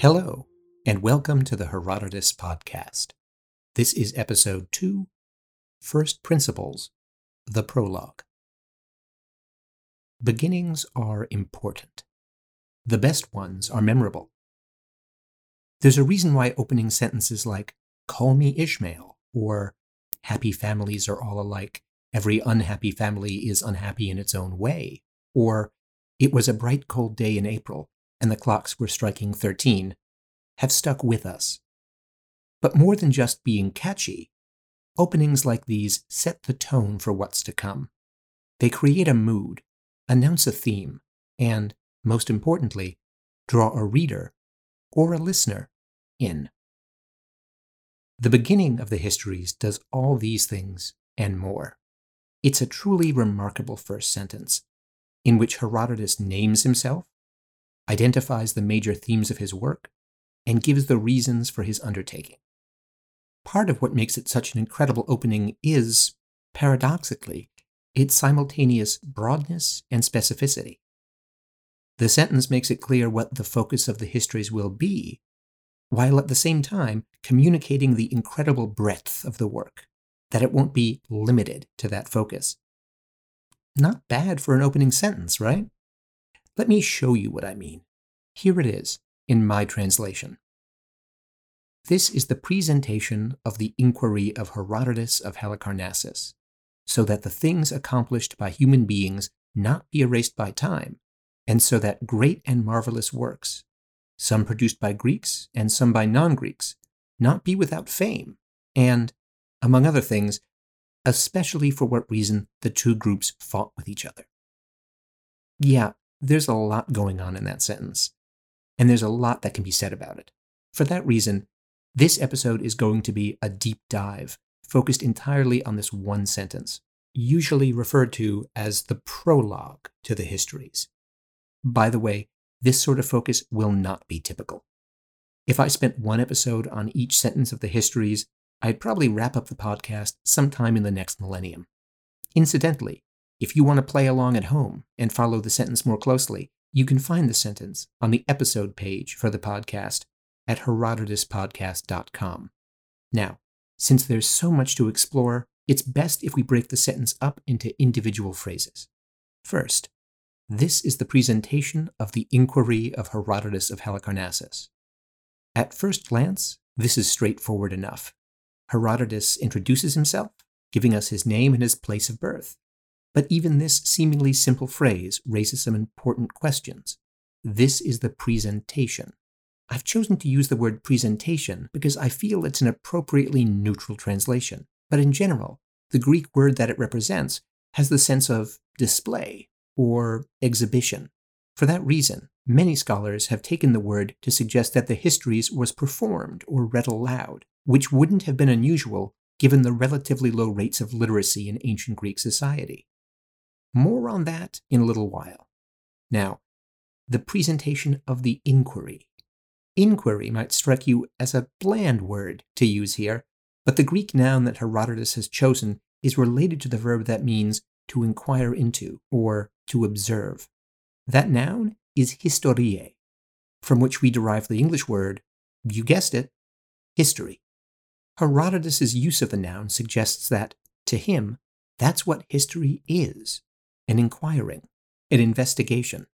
Hello, and welcome to the Herodotus Podcast. This is episode 2 First Principles The Prologue. Beginnings are important. The best ones are memorable. There's a reason why opening sentences like, Call me Ishmael, or Happy families are all alike, every unhappy family is unhappy in its own way, or It was a bright cold day in April, and the clocks were striking 13, have stuck with us. But more than just being catchy, openings like these set the tone for what's to come. They create a mood, announce a theme, and, most importantly, draw a reader or a listener in. The beginning of the histories does all these things and more. It's a truly remarkable first sentence, in which Herodotus names himself identifies the major themes of his work, and gives the reasons for his undertaking. Part of what makes it such an incredible opening is, paradoxically, its simultaneous broadness and specificity. The sentence makes it clear what the focus of the histories will be, while at the same time communicating the incredible breadth of the work, that it won't be limited to that focus. Not bad for an opening sentence, right? Let me show you what I mean. Here it is in my translation. This is the presentation of the inquiry of Herodotus of Halicarnassus, so that the things accomplished by human beings not be erased by time, and so that great and marvelous works, some produced by Greeks and some by non Greeks, not be without fame, and, among other things, especially for what reason the two groups fought with each other. Yeah, there's a lot going on in that sentence, and there's a lot that can be said about it. For that reason, this episode is going to be a deep dive focused entirely on this one sentence, usually referred to as the prologue to the histories. By the way, this sort of focus will not be typical. If I spent one episode on each sentence of the histories, I'd probably wrap up the podcast sometime in the next millennium. Incidentally, if you want to play along at home and follow the sentence more closely, you can find the sentence on the episode page for the podcast at herodotuspodcast.com. Now, since there's so much to explore, it's best if we break the sentence up into individual phrases. First, this is the presentation of the inquiry of Herodotus of Halicarnassus. At first glance, this is straightforward enough. Herodotus introduces himself, giving us his name and his place of birth. But even this seemingly simple phrase raises some important questions. This is the presentation. I've chosen to use the word presentation because I feel it's an appropriately neutral translation, but in general, the Greek word that it represents has the sense of display or exhibition. For that reason, many scholars have taken the word to suggest that the histories was performed or read aloud, which wouldn't have been unusual given the relatively low rates of literacy in ancient Greek society. More on that in a little while. Now, the presentation of the inquiry. Inquiry might strike you as a bland word to use here, but the Greek noun that Herodotus has chosen is related to the verb that means to inquire into or to observe. That noun is historie, from which we derive the English word, you guessed it, history. Herodotus's use of the noun suggests that, to him, that's what history is an inquiring, an investigation.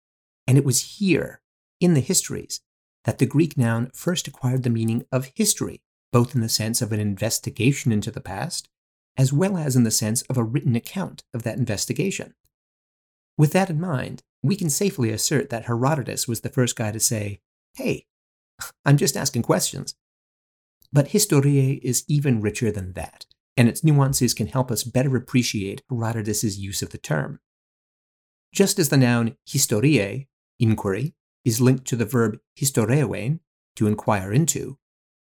And it was here, in the histories, that the Greek noun first acquired the meaning of history, both in the sense of an investigation into the past, as well as in the sense of a written account of that investigation. With that in mind, we can safely assert that Herodotus was the first guy to say, Hey, I'm just asking questions. But Historiae is even richer than that, and its nuances can help us better appreciate Herodotus's use of the term. Just as the noun historiae, inquiry, is linked to the verb historieuen, to inquire into,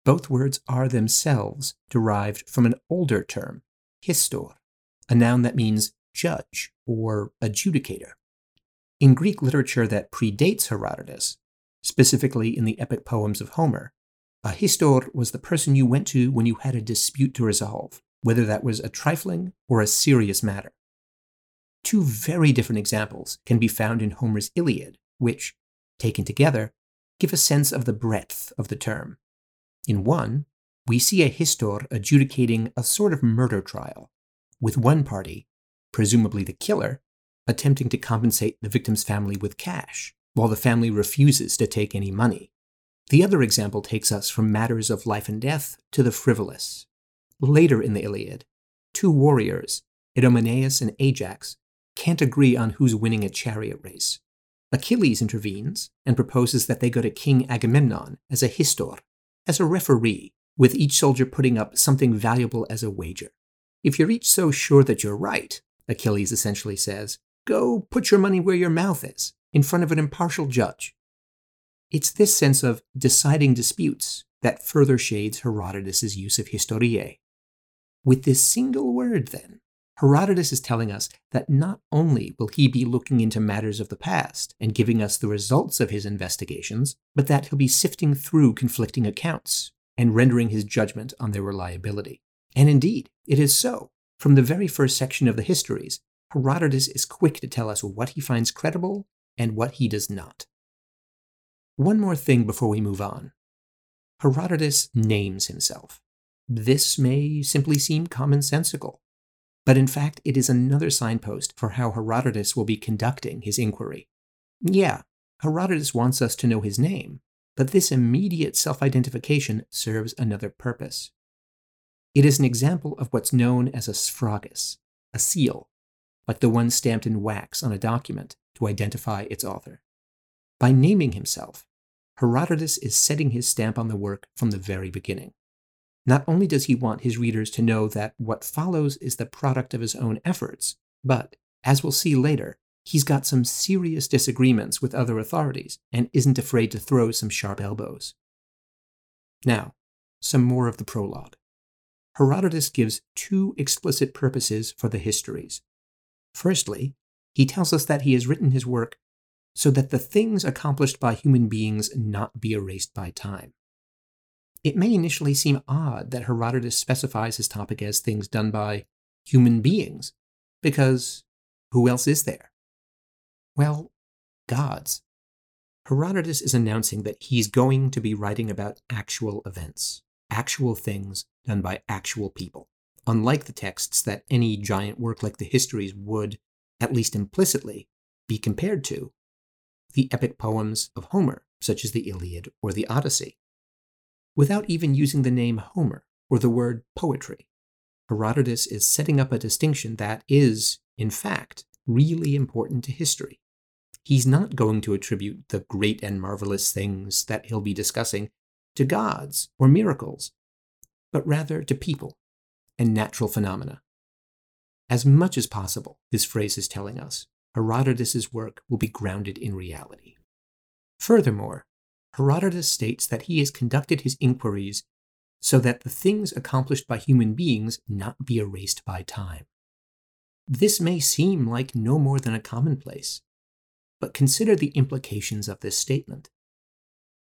both words are themselves derived from an older term, histor, a noun that means judge or adjudicator. In Greek literature that predates Herodotus, specifically in the epic poems of Homer, a histor was the person you went to when you had a dispute to resolve, whether that was a trifling or a serious matter. Two very different examples can be found in Homer's Iliad, which, taken together, give a sense of the breadth of the term. In one, we see a histor adjudicating a sort of murder trial, with one party, presumably the killer, attempting to compensate the victim's family with cash, while the family refuses to take any money. The other example takes us from matters of life and death to the frivolous. Later in the Iliad, two warriors, Idomeneus and Ajax, can't agree on who's winning a chariot race. Achilles intervenes and proposes that they go to King Agamemnon as a histor, as a referee, with each soldier putting up something valuable as a wager. If you're each so sure that you're right, Achilles essentially says, go put your money where your mouth is, in front of an impartial judge. It's this sense of deciding disputes that further shades Herodotus' use of historiae. With this single word, then, Herodotus is telling us that not only will he be looking into matters of the past and giving us the results of his investigations, but that he'll be sifting through conflicting accounts and rendering his judgment on their reliability. And indeed, it is so. From the very first section of the histories, Herodotus is quick to tell us what he finds credible and what he does not. One more thing before we move on. Herodotus names himself. This may simply seem commonsensical, but in fact, it is another signpost for how Herodotus will be conducting his inquiry. Yeah, Herodotus wants us to know his name, but this immediate self identification serves another purpose. It is an example of what's known as a sphragis, a seal, like the one stamped in wax on a document to identify its author. By naming himself, Herodotus is setting his stamp on the work from the very beginning. Not only does he want his readers to know that what follows is the product of his own efforts, but, as we'll see later, he's got some serious disagreements with other authorities and isn't afraid to throw some sharp elbows. Now, some more of the prologue. Herodotus gives two explicit purposes for the histories. Firstly, he tells us that he has written his work so that the things accomplished by human beings not be erased by time. It may initially seem odd that Herodotus specifies his topic as things done by human beings, because who else is there? Well, gods. Herodotus is announcing that he's going to be writing about actual events, actual things done by actual people, unlike the texts that any giant work like the histories would, at least implicitly, be compared to the epic poems of Homer, such as the Iliad or the Odyssey without even using the name Homer or the word poetry. Herodotus is setting up a distinction that is, in fact, really important to history. He's not going to attribute the great and marvelous things that he'll be discussing to gods or miracles, but rather to people and natural phenomena. As much as possible, this phrase is telling us, Herodotus's work will be grounded in reality. Furthermore, Herodotus states that he has conducted his inquiries so that the things accomplished by human beings not be erased by time. This may seem like no more than a commonplace, but consider the implications of this statement.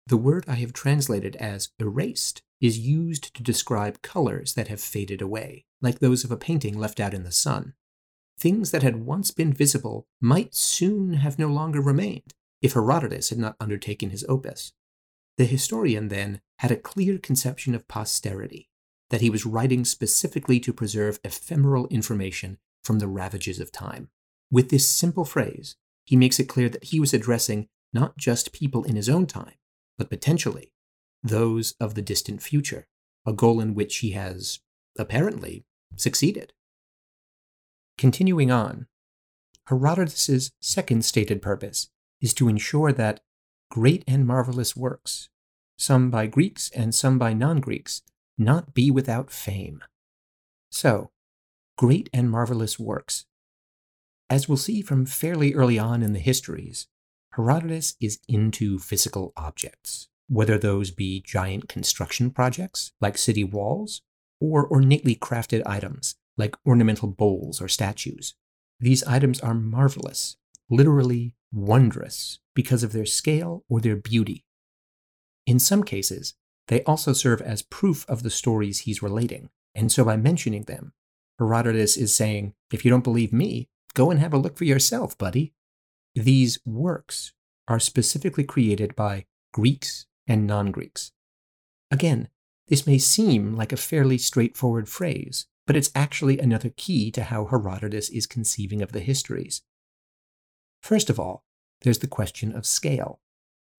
The word I have translated as erased is used to describe colors that have faded away, like those of a painting left out in the sun. Things that had once been visible might soon have no longer remained, if Herodotus had not undertaken his opus. The historian, then, had a clear conception of posterity, that he was writing specifically to preserve ephemeral information from the ravages of time. With this simple phrase, he makes it clear that he was addressing not just people in his own time, but potentially those of the distant future, a goal in which he has, apparently, succeeded. Continuing on, Herodotus's second stated purpose is to ensure that great and marvelous works, some by Greeks and some by non Greeks, not be without fame. So, great and marvelous works. As we'll see from fairly early on in the histories, Herodotus is into physical objects, whether those be giant construction projects like city walls, or ornately crafted items like ornamental bowls or statues. These items are marvelous, literally wondrous because of their scale or their beauty. In some cases, they also serve as proof of the stories he's relating, and so by mentioning them, Herodotus is saying, if you don't believe me, go and have a look for yourself, buddy. These works are specifically created by Greeks and non Greeks. Again, this may seem like a fairly straightforward phrase, but it's actually another key to how Herodotus is conceiving of the histories. First of all, there's the question of scale.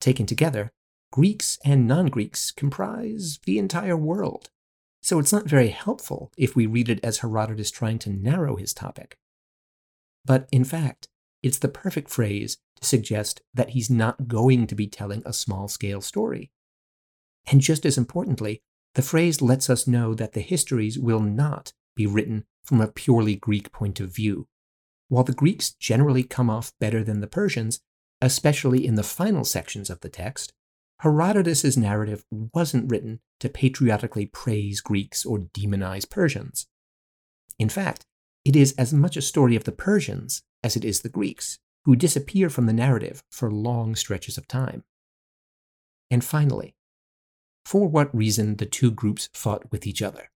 Taken together, Greeks and non Greeks comprise the entire world. So it's not very helpful if we read it as Herodotus trying to narrow his topic. But in fact, it's the perfect phrase to suggest that he's not going to be telling a small scale story. And just as importantly, the phrase lets us know that the histories will not be written from a purely Greek point of view. While the Greeks generally come off better than the Persians, especially in the final sections of the text, Herodotus's narrative wasn't written to patriotically praise Greeks or demonize Persians. In fact, it is as much a story of the Persians as it is the Greeks, who disappear from the narrative for long stretches of time. And finally, for what reason the two groups fought with each other.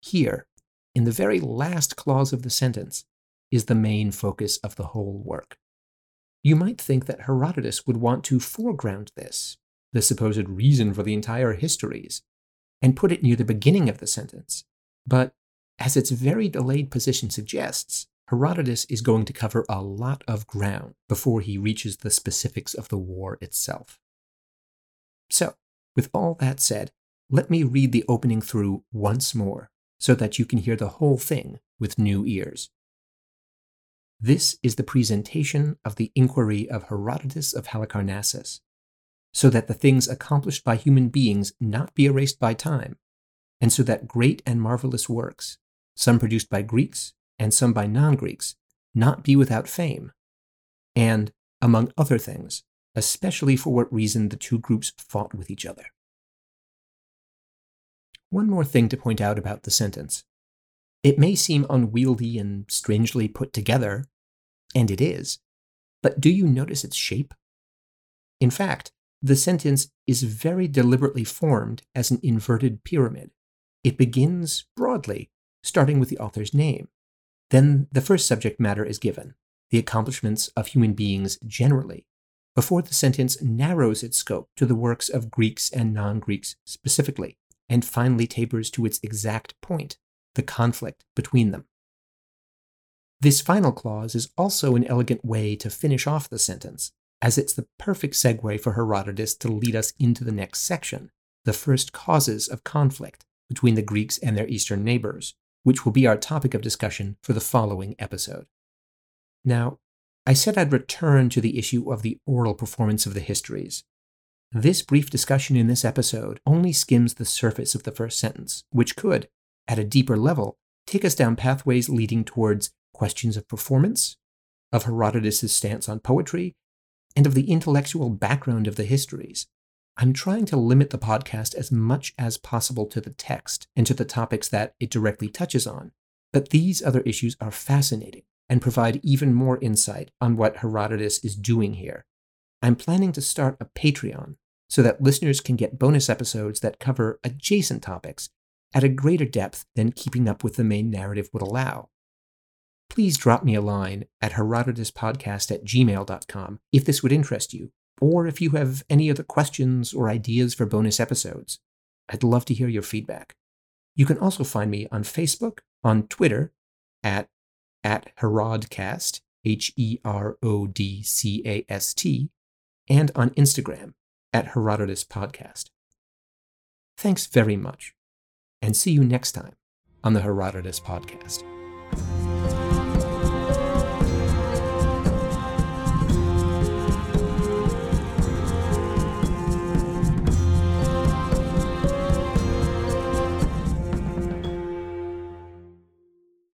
Here, in the very last clause of the sentence, is the main focus of the whole work. You might think that Herodotus would want to foreground this, the supposed reason for the entire histories, and put it near the beginning of the sentence. But, as its very delayed position suggests, Herodotus is going to cover a lot of ground before he reaches the specifics of the war itself. So, with all that said, let me read the opening through once more so that you can hear the whole thing with new ears. This is the presentation of the inquiry of Herodotus of Halicarnassus, so that the things accomplished by human beings not be erased by time, and so that great and marvelous works, some produced by Greeks and some by non Greeks, not be without fame, and, among other things, especially for what reason the two groups fought with each other. One more thing to point out about the sentence. It may seem unwieldy and strangely put together, and it is, but do you notice its shape? In fact, the sentence is very deliberately formed as an inverted pyramid. It begins broadly, starting with the author's name. Then the first subject matter is given, the accomplishments of human beings generally, before the sentence narrows its scope to the works of Greeks and non Greeks specifically, and finally tapers to its exact point, the conflict between them. This final clause is also an elegant way to finish off the sentence, as it's the perfect segue for Herodotus to lead us into the next section, the first causes of conflict between the Greeks and their eastern neighbors, which will be our topic of discussion for the following episode. Now, I said I'd return to the issue of the oral performance of the histories. This brief discussion in this episode only skims the surface of the first sentence, which could, at a deeper level, take us down pathways leading towards questions of performance, of Herodotus' stance on poetry, and of the intellectual background of the histories. I'm trying to limit the podcast as much as possible to the text and to the topics that it directly touches on, but these other issues are fascinating and provide even more insight on what Herodotus is doing here. I'm planning to start a Patreon so that listeners can get bonus episodes that cover adjacent topics at a greater depth than keeping up with the main narrative would allow. Please drop me a line at herodotuspodcast at gmail.com if this would interest you, or if you have any other questions or ideas for bonus episodes. I'd love to hear your feedback. You can also find me on Facebook, on Twitter, at at Herodcast, H E R O D C A S T, and on Instagram at Herodotus Podcast. Thanks very much, and see you next time on the Herodotus Podcast.